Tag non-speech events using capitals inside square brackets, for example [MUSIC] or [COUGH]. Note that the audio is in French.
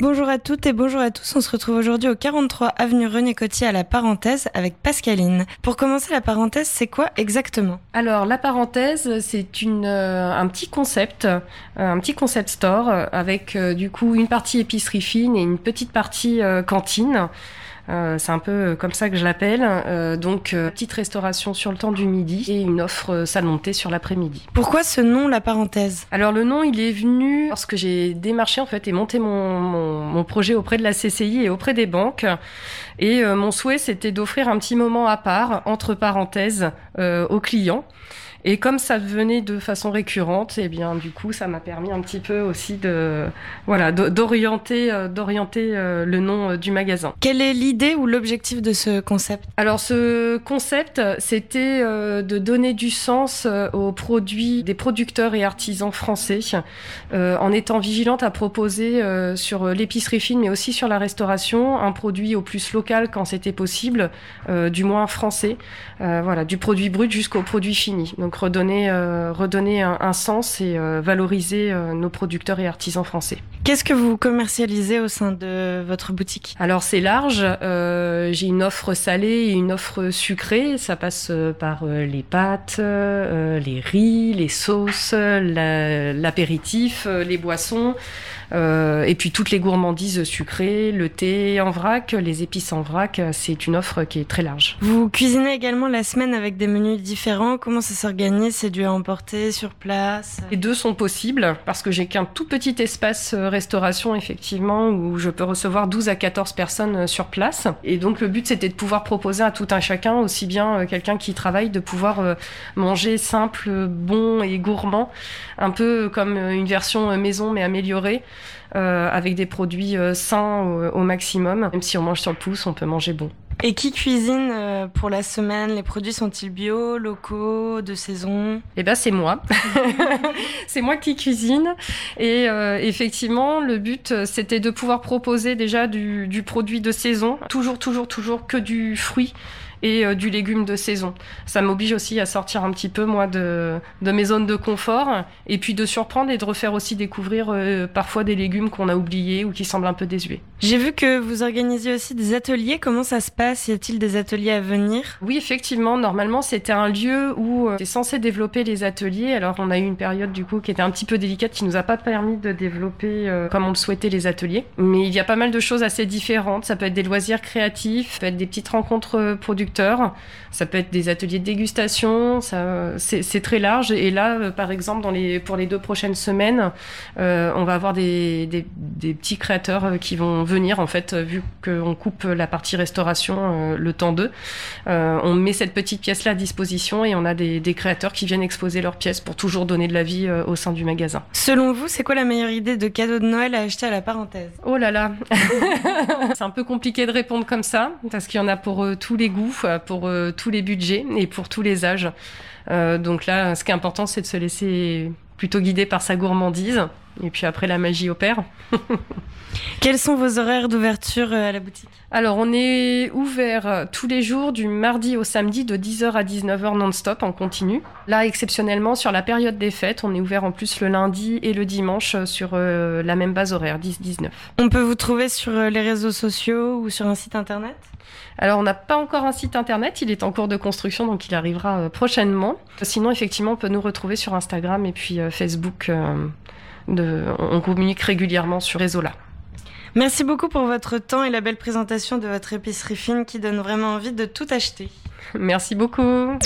Bonjour à toutes et bonjour à tous. On se retrouve aujourd'hui au 43 avenue René Cotier à la parenthèse avec Pascaline. Pour commencer, la parenthèse, c'est quoi exactement? Alors, la parenthèse, c'est une euh, un petit concept, euh, un petit concept store avec euh, du coup une partie épicerie fine et une petite partie cantine. Euh, c'est un peu comme ça que je l'appelle. Euh, donc, euh, petite restauration sur le temps du midi et une offre euh, salle montée sur l'après-midi. Pourquoi ce nom, la parenthèse? Alors le nom, il est venu parce que j'ai démarché en fait et monté mon, mon, mon projet auprès de la CCI et auprès des banques. Et euh, mon souhait, c'était d'offrir un petit moment à part, entre parenthèses, euh, aux clients. Et comme ça venait de façon récurrente, et bien du coup, ça m'a permis un petit peu aussi de voilà d'orienter euh, d'orienter euh, le nom euh, du magasin. Quelle est l'idée ou l'objectif de ce concept? Alors ce concept, c'était de donner du sens aux produits des producteurs et artisans français, en étant vigilante à proposer sur l'épicerie fine, mais aussi sur la restauration, un produit au plus local quand c'était possible, du moins français, voilà, du produit brut jusqu'au produit fini. Donc redonner euh, redonner un, un sens et euh, valoriser euh, nos producteurs et artisans français. Qu'est-ce que vous commercialisez au sein de votre boutique? Alors c'est large, j'ai une offre salée et une offre sucrée, ça passe par les pâtes, les riz, les sauces, la- l'apéritif, les boissons, et puis toutes les gourmandises sucrées, le thé en vrac, les épices en vrac, c'est une offre qui est très large. Vous cuisinez également la semaine avec des menus différents. Comment ça s'organise? C'est dû à emporter sur place Les deux sont possibles parce que j'ai qu'un tout petit espace euh, restauration effectivement où je peux recevoir 12 à 14 personnes euh, sur place. Et donc le but c'était de pouvoir proposer à tout un chacun, aussi bien euh, quelqu'un qui travaille, de pouvoir manger simple, bon et gourmand, un peu comme une version maison mais améliorée. avec des produits sains au, au maximum. Même si on mange sur le pouce, on peut manger bon. Et qui cuisine euh, pour la semaine? Les produits sont-ils bio, locaux, de saison? Eh ben c'est moi. [LAUGHS] c'est moi qui cuisine. Et euh, effectivement, le but, euh, c'était de pouvoir proposer déjà du, du produit de saison. Toujours, toujours, toujours que du fruit et euh, du légume de saison. Ça m'oblige aussi à sortir un petit peu, moi, de, de mes zones de confort. Et puis de surprendre et de refaire aussi découvrir euh, parfois des légumes qu'on a oubliés ou qui semblent un peu désuets. J'ai vu que vous organisiez aussi des ateliers. Comment ça se passe? Y a-t-il des ateliers à venir? Oui, effectivement, normalement, c'était un lieu où euh, était censé développer les ateliers. Alors, on a eu une période, du coup, qui était un petit peu délicate, qui nous a pas permis de développer euh, comme on le souhaitait les ateliers. Mais il y a pas mal de choses assez différentes. Ça peut être des loisirs créatifs, ça peut être des petites rencontres euh, producteurs, ça peut être des ateliers de dégustation, c'est très large. Et là, euh, par exemple, dans les, pour les deux prochaines semaines, euh, on va avoir des, des, des petits créateurs euh, qui vont venir, en fait, vu qu'on coupe la partie restauration euh, le temps d'eux. Euh, on met cette petite pièce-là à disposition et on a des, des créateurs qui viennent exposer leurs pièces pour toujours donner de la vie au sein du magasin. Selon vous, c'est quoi la meilleure idée de cadeau de Noël à acheter à la parenthèse? Oh là là [LAUGHS] C'est un peu compliqué de répondre comme ça, parce qu'il y en a pour tous les goûts, pour euh, tous les budgets et pour tous les âges. Euh, donc là, ce qui est important, c'est de se laisser plutôt guider par sa gourmandise. Et puis après, la magie opère. [LAUGHS] Quels sont vos horaires d'ouverture euh, à la boutique? Alors, on est ouvert euh, tous les jours du mardi au samedi de 10h à 19h non-stop en continu. Là, exceptionnellement, sur la période des fêtes, on est ouvert en plus le lundi et le dimanche euh, sur euh, la même base horaire, 10-19. On peut vous trouver sur les réseaux sociaux ou sur un site internet? Alors, on n'a pas encore un site internet, il est en cours de construction, donc il arrivera prochainement. Sinon, effectivement, on peut nous retrouver sur Instagram et puis Facebook. euh, de... On communique régulièrement sur réseau-là. Merci beaucoup pour votre temps et la belle présentation de votre épicerie fine qui donne vraiment envie de tout acheter. Merci beaucoup.